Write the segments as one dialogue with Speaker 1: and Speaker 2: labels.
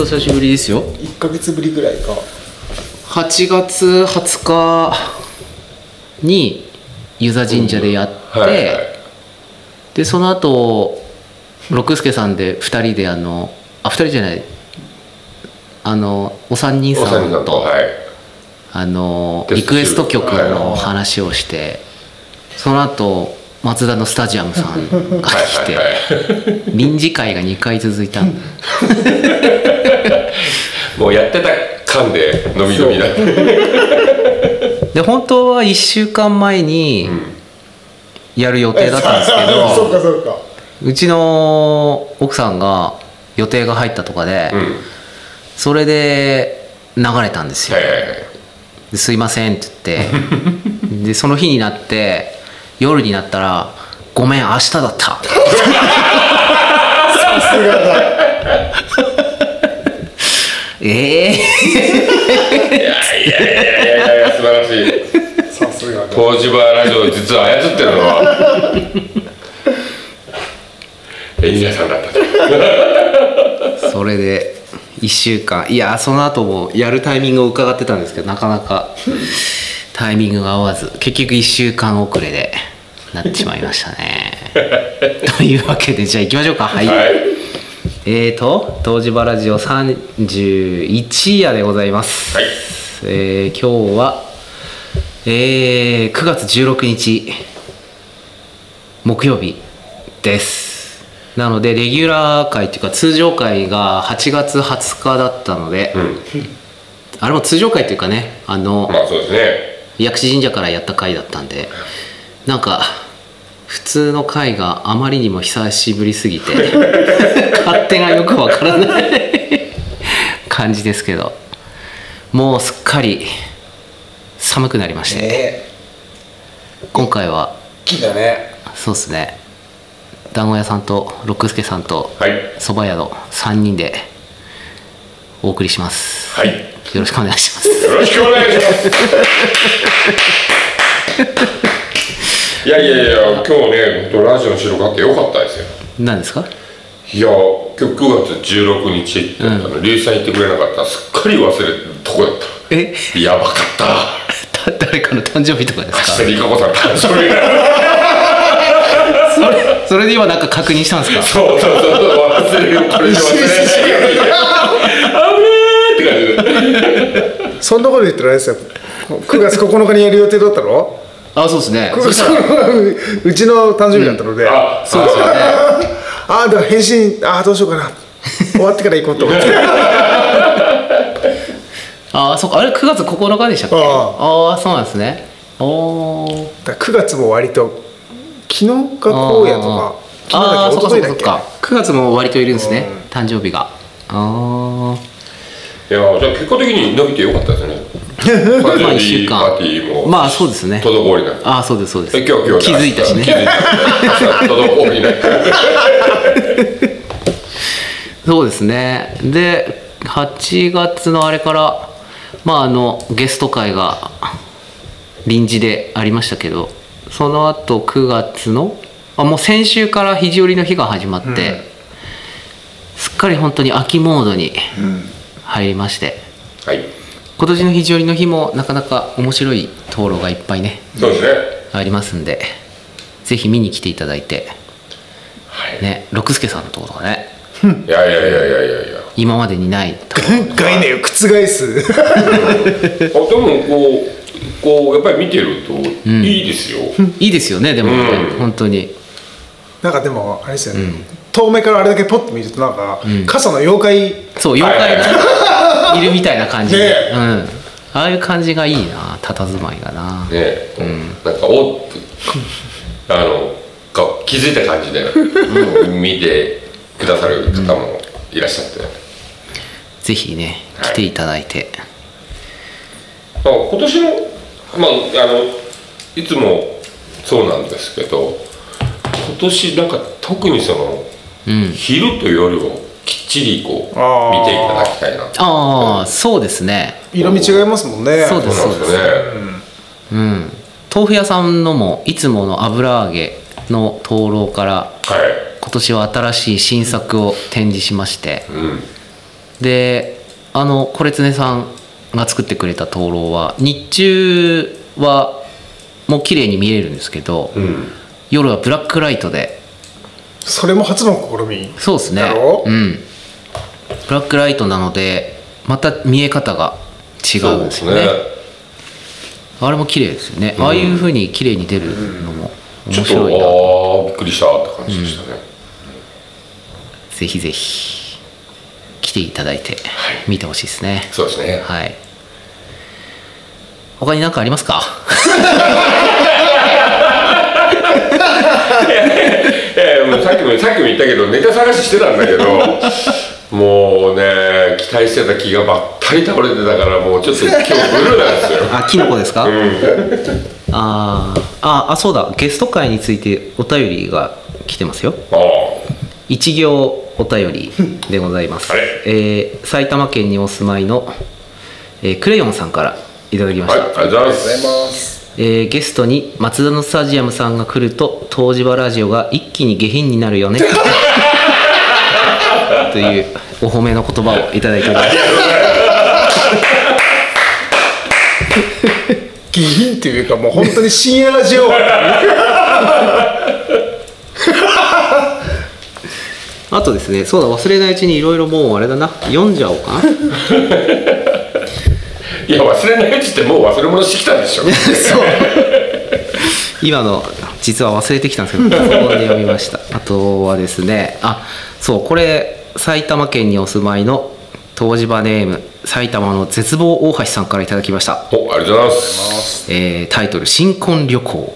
Speaker 1: 夏
Speaker 2: やっと久しぶりですよ。
Speaker 3: 1ヶ月ぶりぐらいか。
Speaker 2: 8月20日に遊佐神社でやって、
Speaker 1: はいはい。
Speaker 2: でその後六助さんで2人であのあ2人じゃない。あのお三人
Speaker 1: お
Speaker 2: さんと
Speaker 1: さんさんとはい。
Speaker 2: あのリクエスト曲
Speaker 1: はい
Speaker 2: の話をしてその後松田のスタジアムさんが来て
Speaker 1: はいはいはい。
Speaker 2: 臨時会が2回続いたんだ
Speaker 1: もうやってた間で飲み飲みだ
Speaker 2: で本当は1週間前にやる予定だったんですけど、
Speaker 3: そうかそうか。
Speaker 2: うちの奥さんが予定が入ったとかで、
Speaker 1: うん。
Speaker 2: それで流れたんですよ、すいませんって言って でその日になって夜になったら「ごめん明日だった」
Speaker 3: さすがだ
Speaker 2: ええ
Speaker 1: いやいやいやいやいや素晴らしい
Speaker 3: さすが
Speaker 1: 東芝ラジオ実は操ってるのはエニアさんだった
Speaker 2: それで1週間いやその後もやるタイミングを伺ってたんですけどなかなかタイミングが合わず結局1週間遅れでなってしまいましたねというわけでじゃあ行きましょうか、はいえーと東芝ラジオ31夜でございます、
Speaker 1: はい。
Speaker 2: えー今日は、えー9月16日木曜日です。なのでレギュラー会っていうか通常会が8月20日だったので、
Speaker 1: うん。
Speaker 2: あれも通常会っていうかねあの、
Speaker 1: まあそうですね。
Speaker 2: 薬師神社からやった回だったんでなんか普通の回があまりにも久しぶりすぎて 勝手がよくわからない感じですけどもうすっかり寒くなりまして、
Speaker 3: ね
Speaker 2: 今回は
Speaker 3: 木だね。
Speaker 2: そうですね。団子屋さんと六助さんと
Speaker 1: はい。
Speaker 2: 蕎麦屋の3人でお送りします。
Speaker 1: はい。
Speaker 2: よろしくお願いします。
Speaker 1: よろしくお願いします いやいやいや今日ねラジオの収録あってよかったですよ。
Speaker 2: 何ですか？
Speaker 1: いや今日9月16日って言ったの、リュウジさん言ってくれなかったらすっかり忘れたとこだっ
Speaker 2: え？
Speaker 1: たやばかった。
Speaker 2: た誰かの誕生日とかですか？
Speaker 1: 明日リカコさん誕生日だ。
Speaker 2: それそれで今なんか確認したんですか？
Speaker 1: そうそうそうそう。忘れる。これで忘れない危ねーって感じで。
Speaker 3: そんなこと言ったらあれですよ。9月9日にやる予定だったの？
Speaker 2: あそうですね。
Speaker 3: 9月
Speaker 2: そしたら。
Speaker 3: 9 日うちの誕生日だったので、あ
Speaker 1: あ
Speaker 2: そうですよね。
Speaker 3: あだから返信ああどうしようかな。終わってから行こうと思って。
Speaker 2: あそっか。あれ9月9日でしたっけ？
Speaker 3: あ
Speaker 2: あ。あそうなんですね。おー。
Speaker 3: だから9月も割と昨日か荒野とか昨日だっけ？一昨日だっけ？
Speaker 2: そっか9月も割といるんですね誕生日が。あ
Speaker 1: いやじゃあ結果的に伸びてよかったですね。誕
Speaker 2: まあ
Speaker 1: 生
Speaker 2: 一週間。
Speaker 1: 日パーティーも。
Speaker 2: まあそうですね。
Speaker 1: 滞りなく。
Speaker 2: ああそうですそうです。
Speaker 1: え今日今日
Speaker 2: 気づいたしね。
Speaker 1: 気づいた滞りなく。
Speaker 2: そうですね。で8月のあれからまああのゲスト会が臨時でありましたけどその後9月のあもう先週から肘折の日が始まって、すっかり本当に秋モードに入りまして、
Speaker 1: はい。
Speaker 2: 今年の肘折の日もなかなか面白い灯籠がいっぱいね
Speaker 1: そうですね。
Speaker 2: ありますんでぜひ見に来ていただいて。
Speaker 1: はい。
Speaker 2: ね六助さんのところがね。
Speaker 1: いやいやいやいやいやいや。
Speaker 2: 今までにない
Speaker 3: 概念を覆す。
Speaker 1: あでもこうこうやっぱり見てるといいですよ、
Speaker 2: いいですよねでもね、
Speaker 1: うん。
Speaker 2: 本当に。
Speaker 3: なんかでもあれですよね、遠目からあれだけポッと見るとなんか、傘の妖怪。
Speaker 2: そう妖怪がいるみたいな感じ。で、
Speaker 3: ね。
Speaker 2: うん。ああいう感じがいいな佇まいがな、
Speaker 1: ねなんかおっとあのか気づいた感じで、見てくださる方もいらっしゃって、
Speaker 2: ぜひね
Speaker 1: はい
Speaker 2: 来ていただいて、
Speaker 1: まあ今年のまああのいつもそうなんですけど今年なんか特にその、
Speaker 2: うん。
Speaker 1: 昼と夜をきっちりこう見ていただきたいな
Speaker 2: ああそうですね。
Speaker 3: 色味違いますもんね。
Speaker 2: そうです
Speaker 1: そうです。よね。
Speaker 2: うん。豆腐屋さんのもいつもの油揚げの灯籠から
Speaker 1: はい。
Speaker 2: 今年は新しい新作を展示しまして。
Speaker 1: うん。
Speaker 2: であのコレツネさんが作ってくれた灯籠は日中はもう綺麗に見えるんですけど、
Speaker 1: うん。
Speaker 2: 夜はブラックライトで
Speaker 3: それも初の試み
Speaker 2: そうですね。うん。ブラックライトなのでまた見え方が違うんですよね。あれも綺麗ですよね、ああいう風に綺麗に出るのも面白いな、
Speaker 1: ああびっくりしたって感じでしたね、
Speaker 2: ぜひぜひ来ていただいて見てほしいですね。
Speaker 1: そうですね。
Speaker 2: はい。他に何かありますか？
Speaker 1: さっきもさっきも言ったけどネタ探ししてたんだけど もうね期待してた気がばったり倒れてたからもうちょっと今日ブルーなんですよ。
Speaker 2: あキノコですか、
Speaker 1: うん。
Speaker 2: あーああそうだ。ゲスト会についてお便りが来てますよ。
Speaker 1: ああ。
Speaker 2: 一行お便りでございます、
Speaker 1: はい
Speaker 2: えー埼玉県にお住まいの、えークレヨンさんからいただきました、
Speaker 1: はいありがとうございます
Speaker 2: えーゲストに松田のスタジアムさんが来ると東芝ラジオが一気に下品になるよね。というお褒めの言葉をいただいております。
Speaker 3: 下品っていうかもう本当に深夜ラジオ。
Speaker 2: あとですねそうだ忘れないうちにいろいろもうあれだな。読んじゃおうかな
Speaker 1: いや忘れないうちってもう忘れ物してきたでしょ。
Speaker 2: そう。今の実は忘れてきたんですけどパソコンで読みました。あとはですねあそうこれ埼玉県にお住まいの東芝ネーム埼玉の絶望大橋さんからいただきました。
Speaker 1: おありがとうございます。
Speaker 2: えータイトル「新婚旅行」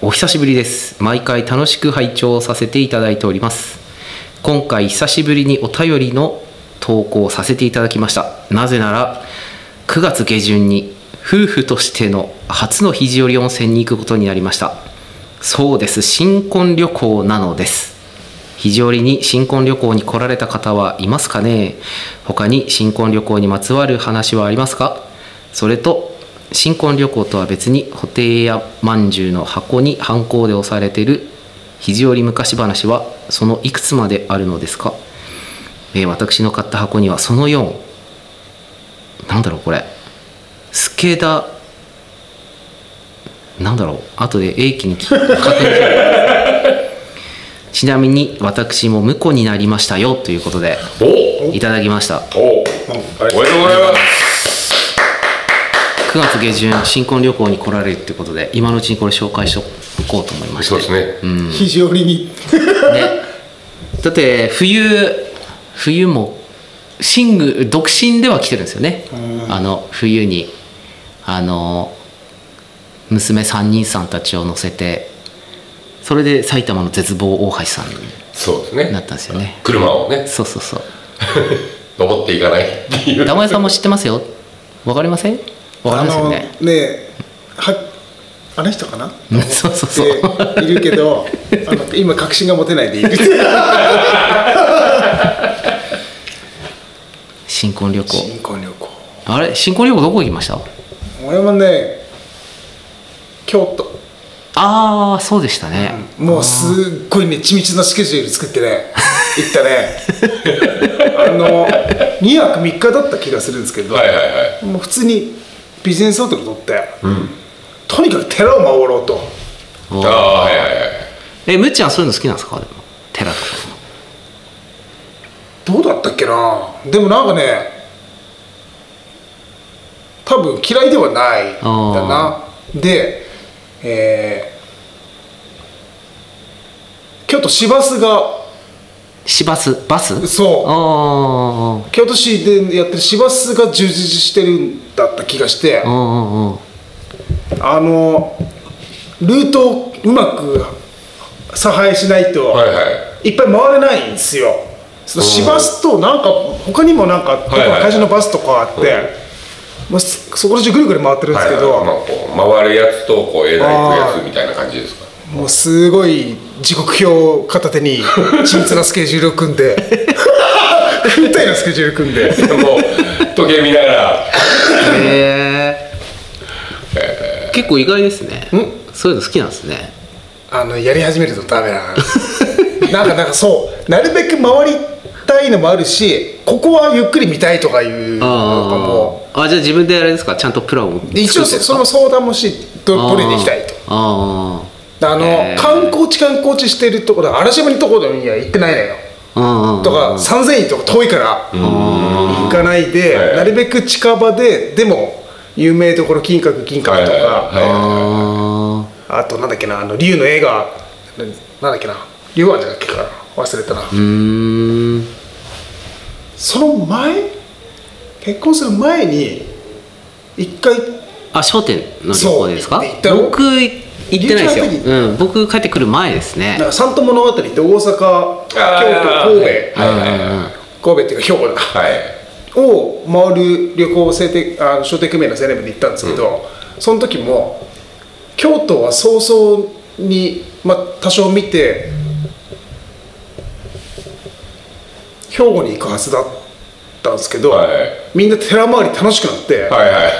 Speaker 2: お久しぶりです。毎回楽しく拝聴させていただいております。今回久しぶりにお便りの投稿させていただきました。なぜなら9月下旬に夫婦としての初の肘折温泉に行くことになりました。そうです。新婚旅行なのです。肘折に新婚旅行に来られた方はいますかね？他に新婚旅行にまつわる話はありますか？それと新婚旅行とは別に布袋屋まんじゅうの箱にハンコで押されている肘折昔話はそのいくつまであるのですか、えー私の買った箱にはその4なんだろうこれ。スケダなんだろう。後で英記に確認ちなみに私も婿になりましたよということで
Speaker 1: お
Speaker 2: いただきました。
Speaker 1: おおめでとうございます。
Speaker 2: 9月下旬新婚旅行に来られるってことで今のうちにこれ紹介しておこうと思いまして。
Speaker 1: そうですね、
Speaker 3: 肘折に。
Speaker 2: ね。だって冬冬もシング独身では来てるんですよね。あの冬にあの娘3人さんたちを乗せてそれで埼玉の絶望大橋さんに
Speaker 1: そうですね。
Speaker 2: なったんですよね。
Speaker 1: 車をね。
Speaker 2: そうそうそう。
Speaker 1: 登っていかないっていう。
Speaker 2: 玉屋さんも知ってますよ。わかりません？わかりますよね。
Speaker 3: ねはあの人かな？っ
Speaker 2: そうそうそう。
Speaker 3: ているけどあの今確信が持てないでいる
Speaker 2: 新婚旅行。
Speaker 3: 新婚旅行。
Speaker 2: あれ？新婚旅行どこ行きました？
Speaker 3: 俺もね京都。
Speaker 2: ああそうでしたね、
Speaker 3: もうすっごいね緻密なスケジュール作ってね 行ったね。あの2泊3日だった気がするんですけど、
Speaker 1: はいはいはい。
Speaker 3: もう普通にビジネスホテル取って、とにかく寺を回ろうと。
Speaker 2: お
Speaker 1: ああはいはいはい。
Speaker 2: えむっちゃんそういうの好きなんですか？でも寺とか
Speaker 3: どうだったっけな？でもなんかね多分嫌いではないんだな。でえー京都市バスが
Speaker 2: 市バス？バス？
Speaker 3: そう。
Speaker 2: あ
Speaker 3: 京都市でやってる市バスが充実してるんだった気がして
Speaker 2: あうんうんうん。
Speaker 3: あのルートをうまく差配しないと、
Speaker 1: はいはい。
Speaker 3: いっぱい回れないんですよその市バスとなんか他にもなんか会社のバスとかあって、まあ、そそこら中ぐるぐる回ってるんですけど、
Speaker 1: はいはい。まあ、こう回るやつとこう枝行くやつみたいな感じですか？
Speaker 3: もうすごい時刻表を片手に 緻密なスケジュールを組んで。軍隊のスケジュール組んで。
Speaker 1: もう時計見ながら。
Speaker 2: へえ結構意外ですね。そういうの好きなんですね。
Speaker 3: あのやり始めるとダメな。なんかなんかそう。なるべく回りたいのもあるしここはゆっくり見たいとかいうのとかも
Speaker 2: あじゃあ自分であれですか？ちゃんとプランを
Speaker 3: 一応そその相談もしどどれで行きたいと。
Speaker 2: あ
Speaker 3: あの、観光地観光地してるところ嵐山にところには行ってないのよ。とか3000円とか遠いから行かないで
Speaker 1: はい。
Speaker 3: なるべく近場ででも有名どころ金閣銀閣と
Speaker 1: はいはいはい。
Speaker 3: か
Speaker 2: あ
Speaker 3: あとなんだっけなあの竜の映画ななんだっけな竜王じゃなっけかな忘れたな。
Speaker 2: ーうーん
Speaker 3: その前結婚する前に一回
Speaker 2: あ商店の旅行ですか？僕行ってないですよ。うん僕帰ってくる前ですね。
Speaker 3: なんか三都物語って大阪京都神戸。
Speaker 1: はい。はいはい
Speaker 3: 神戸っていうか兵庫だ。
Speaker 1: はい。
Speaker 3: を回る旅行制定あの商店組合の青年部で行ったんですけど、その時も京都は早々に、まあ、多少見て兵庫に行くはずだったんですけど、
Speaker 1: はい。
Speaker 3: みんな寺回り楽しくなって、
Speaker 1: はいはい。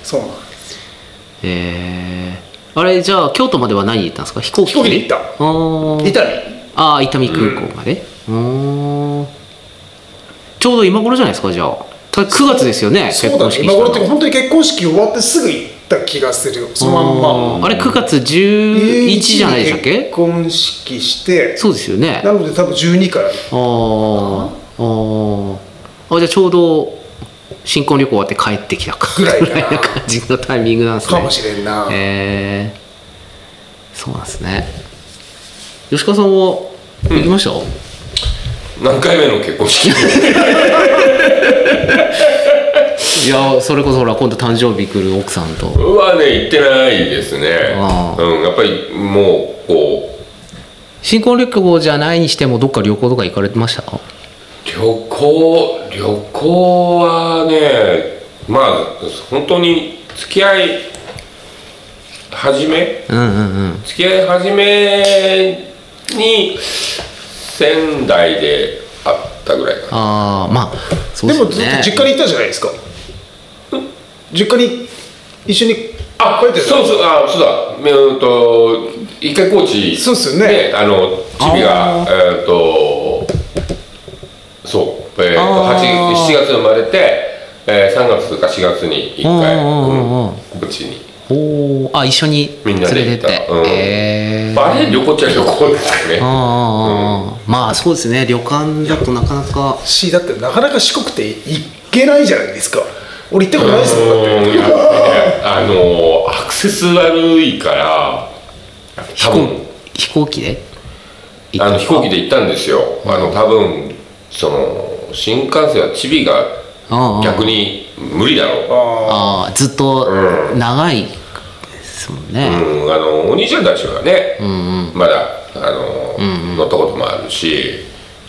Speaker 3: そうなんです。
Speaker 2: えー、あれじゃあ京都までは何で行ったんですか？飛行機
Speaker 3: 飛行機で行った。
Speaker 2: あー。
Speaker 3: 伊丹。
Speaker 2: ああ伊丹空港まで？うー。んちょうど今頃じゃないですかじゃあ。た9月ですよね
Speaker 3: そうだね
Speaker 2: 結婚式
Speaker 3: 今頃って本当に結婚式終わってすぐ行った気がするそのまんま。
Speaker 2: あれ9月11じゃないでしたっ
Speaker 3: 結
Speaker 2: け
Speaker 3: 婚式して。
Speaker 2: そうですよね。
Speaker 3: なので多分12から。
Speaker 2: あー。あー。あじゃあちょうど新婚旅行終わって帰ってきたか。
Speaker 3: ぐらいかな。
Speaker 2: な感じのタイミングなんですね。
Speaker 3: かもしれんな、
Speaker 2: えー、そうなんですね。吉川さんは行きました、
Speaker 1: 何回目の結婚式？
Speaker 2: いやそれこそほら今度誕生日来る奥さんと。
Speaker 1: はね行ってないですね。
Speaker 2: ああ。
Speaker 1: うんやっぱりもうこう。
Speaker 2: 新婚旅行じゃないにしてもどっか旅行とか行かれてました？
Speaker 1: 旅行旅行はねまあ本当に付き合い始め？
Speaker 2: うんうんうん。
Speaker 1: 付き合い始めに仙台で会ったぐらいかな。
Speaker 2: ああまあそう
Speaker 3: でもずっ
Speaker 2: ですよね
Speaker 3: と実家に行ったじゃないですか実家に一緒に
Speaker 1: あ
Speaker 3: 帰ってた
Speaker 1: そうそうあそうだ。えーと一回高知
Speaker 3: そうっすよね。
Speaker 1: あのチビが
Speaker 2: あ
Speaker 1: えっ、とそうえー、と
Speaker 2: あー。
Speaker 1: 8 7月生まれて、えー、3月か4月に一回
Speaker 2: うんうんうんうん。
Speaker 1: うん高知に。
Speaker 2: おおあ一緒に
Speaker 1: みんなで
Speaker 2: 連れてって。
Speaker 1: 行ったうん。
Speaker 2: ええ
Speaker 1: あれ旅行っちゃ旅行ですよね。
Speaker 2: ああああああまあそうですね。旅館だとなかなか。
Speaker 3: しだってなかなか四国って行けないじゃないですか俺行ったことないですもん。だって
Speaker 1: うんやっぱねあのアクセス悪いから
Speaker 2: 飛行
Speaker 1: 多分。
Speaker 2: 飛行機で行った
Speaker 1: あの飛行機で行ったんですよ。あ。の多分その新幹線はチビが逆に無理だろう。
Speaker 3: あ
Speaker 2: あ。あずっと
Speaker 1: う
Speaker 2: 長いですもんね、
Speaker 1: うん、あのお兄ちゃんたちはね、
Speaker 2: うんうん。
Speaker 1: まだあの、乗ったこともあるし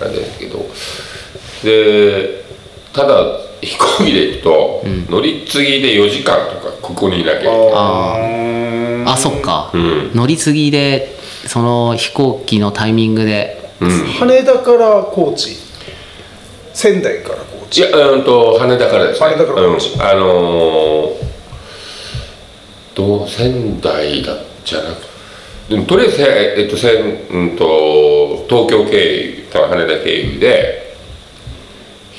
Speaker 1: あれですけど。でただ飛行機で行くと、乗り継ぎで4時間とかここにいなきゃいけない。
Speaker 2: あ
Speaker 3: あ
Speaker 2: あそっか、
Speaker 1: うん。
Speaker 2: 乗り継ぎでその飛行機のタイミングで。
Speaker 1: うん。
Speaker 3: 羽田から高知。仙台から高知。
Speaker 1: いやうんと羽田からですね。
Speaker 3: 羽田からこっち
Speaker 1: うん、あのー、と仙台だじゃなく。でもとりあえずせえっとせん、うん、と東京経由羽田経由で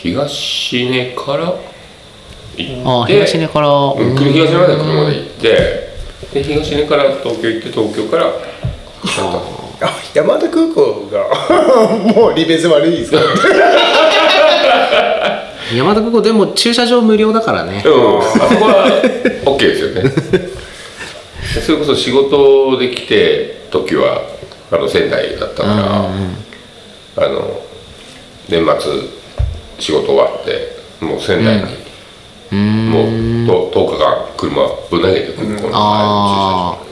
Speaker 1: 東根から行
Speaker 2: ああ
Speaker 1: って
Speaker 2: 東根から
Speaker 1: うん東根まで車で行ってで東根から東京行って東京から
Speaker 3: あ山田空港が もう利便性悪いですか？ら
Speaker 2: 山田空港でも駐車場無料だからね。
Speaker 1: うん、あそこは OK ですよね。それこそ仕事で来て時はあの仙台だったから、あの年末仕事終わってもう仙台に、もうと10日間車ぶん投げて空港の前の
Speaker 2: ああ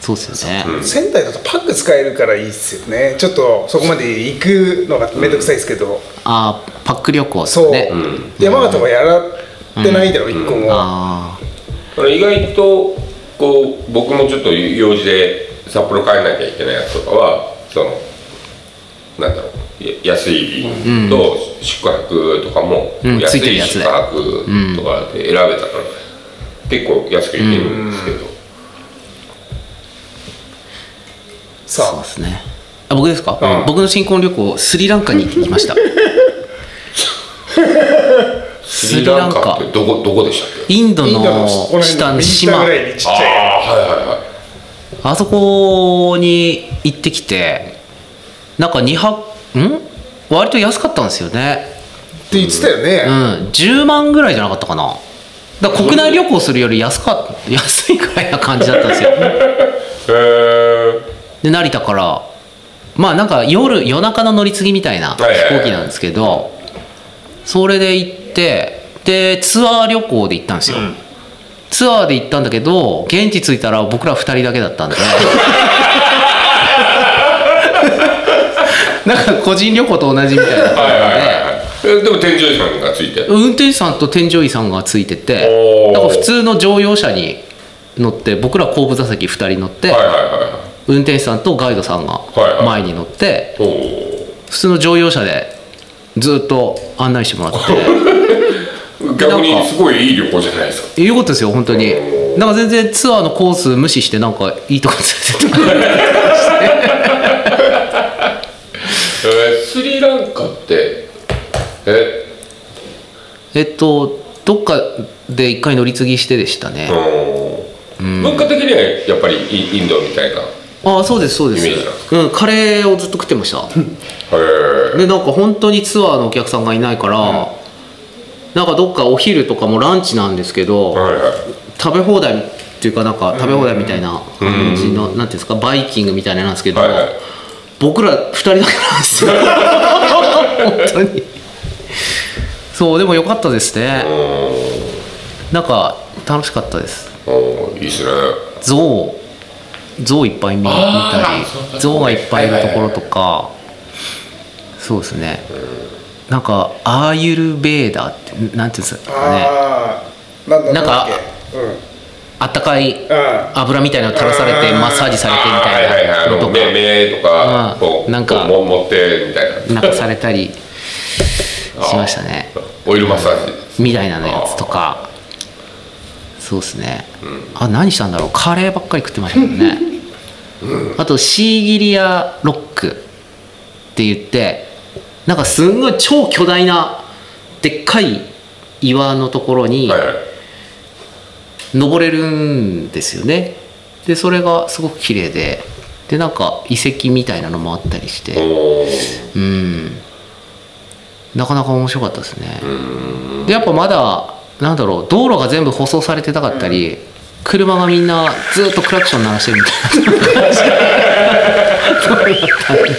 Speaker 2: そうですよね、
Speaker 3: 仙台だとパック使えるからいいっすよね。ちょっとそこまで行くのがめんどくさいですけど、
Speaker 2: ああパック旅行です
Speaker 3: そう、
Speaker 2: ね、
Speaker 3: 山形はやらってないだろ、一個も、
Speaker 2: あ
Speaker 1: 駐車場に意外とこう僕もちょっと用事で札幌帰んなきゃいけないやつとかはそのなんだろうや安いと宿泊とかも、
Speaker 2: うん
Speaker 1: 安い
Speaker 2: ついてるやつで
Speaker 1: 宿泊とかで選べたから、結構安く行けるんですけど、
Speaker 2: あ。そう
Speaker 3: さ
Speaker 2: ですね。あ僕ですか、
Speaker 3: うん。
Speaker 2: 僕の新婚旅行スリランカに行ってきました。
Speaker 1: スリランカ。ってどこどこでしたっけ？
Speaker 2: インド
Speaker 3: の
Speaker 2: 下の島。
Speaker 1: ああはいはいはい。
Speaker 2: あそこに行ってきてなんか2泊ん？割と安かったんですよね。
Speaker 3: って言ってたよ
Speaker 2: う
Speaker 3: ね、
Speaker 2: ん。10万ぐらいじゃなかったかな。だから国内旅行するより安かっ安いぐらいな感じだったんですよ。
Speaker 1: へえ
Speaker 2: で成田からまあなんか夜夜中の乗り継ぎみたいな飛行機なんですけどそれで行ってでツアー旅行で行ったんですよ、ツアーで行ったんだけど現地着いたら僕ら2人だけだったんで なんか個人旅行と同じみたいな。感じで、
Speaker 1: はいはいはい。でも添乗員さんがついて
Speaker 2: 運転手さんと添乗員さんがついててなんか普通の乗用車に乗って僕ら後部座席2人乗って、
Speaker 1: はいはいはいはい。
Speaker 2: 運転手さんとガイドさんが
Speaker 1: はいはい
Speaker 2: 前に乗って、
Speaker 1: おお
Speaker 2: 普通の乗用車でずっと案内してもらって
Speaker 1: 逆にすごいいい旅行じゃないですか。
Speaker 2: よかったですよ本当に。なんか全然ツアーのコース無視してなんかいいとこ連れてって
Speaker 1: えースリランカってえ？
Speaker 2: えっとどっかで一回乗り継ぎしてでしたね、
Speaker 1: うん。文化的にはやっぱりイインドみたいなへ
Speaker 2: ああそうですそうです。うんカレーをずっと食ってました。
Speaker 1: え
Speaker 2: でなんか本当にツアーのお客さんがいないから、なんかどっかお昼とかもランチなんですけど、
Speaker 1: はいはい。
Speaker 2: 食べ放題っていうかなんか食べ放題みたいな感じの、なんていうんですかバイキングみたいななんですけど、
Speaker 1: はいはい
Speaker 2: 僕ら2人だけなんですよ。本当に。そうでも良かったですね。なんか楽しかったです。
Speaker 1: いいっすね。
Speaker 2: 象象いっぱい見見
Speaker 1: あ
Speaker 2: た
Speaker 1: ー
Speaker 2: り象がいっぱいいるところとか。そうですね。なんかアーユルベーダーってなんていうんですかね。
Speaker 3: ああなんだ
Speaker 2: なんか
Speaker 3: うん
Speaker 2: あったかい
Speaker 3: あ
Speaker 2: 油みたいなの垂らされて
Speaker 3: うん。
Speaker 2: マッサージされてみたいなのとか
Speaker 1: 目目とか
Speaker 2: なんか
Speaker 1: 持ってみたいな。
Speaker 2: なんかされたりしましたね。
Speaker 1: オイルマッサージ。
Speaker 2: みたいなのやつとか。そうですね、あ何したんだろう。カレーばっかり食ってましたけどね、あとシーギリアロックって言ってなんかすんごい超巨大なでっかい岩のところに
Speaker 1: はいはい
Speaker 2: 登れるんですよね。でそれがすごく綺麗ででなんか遺跡みたいなのもあったりして。うん。なかなか面白かったですね。でやっぱまだなんだろう道路が全部舗装されてなかったり、車がみんなずっとクラクション鳴らしてるみたいな。感じだったんで。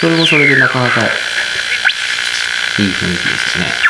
Speaker 2: それもそれでなかなかいい雰囲気ですね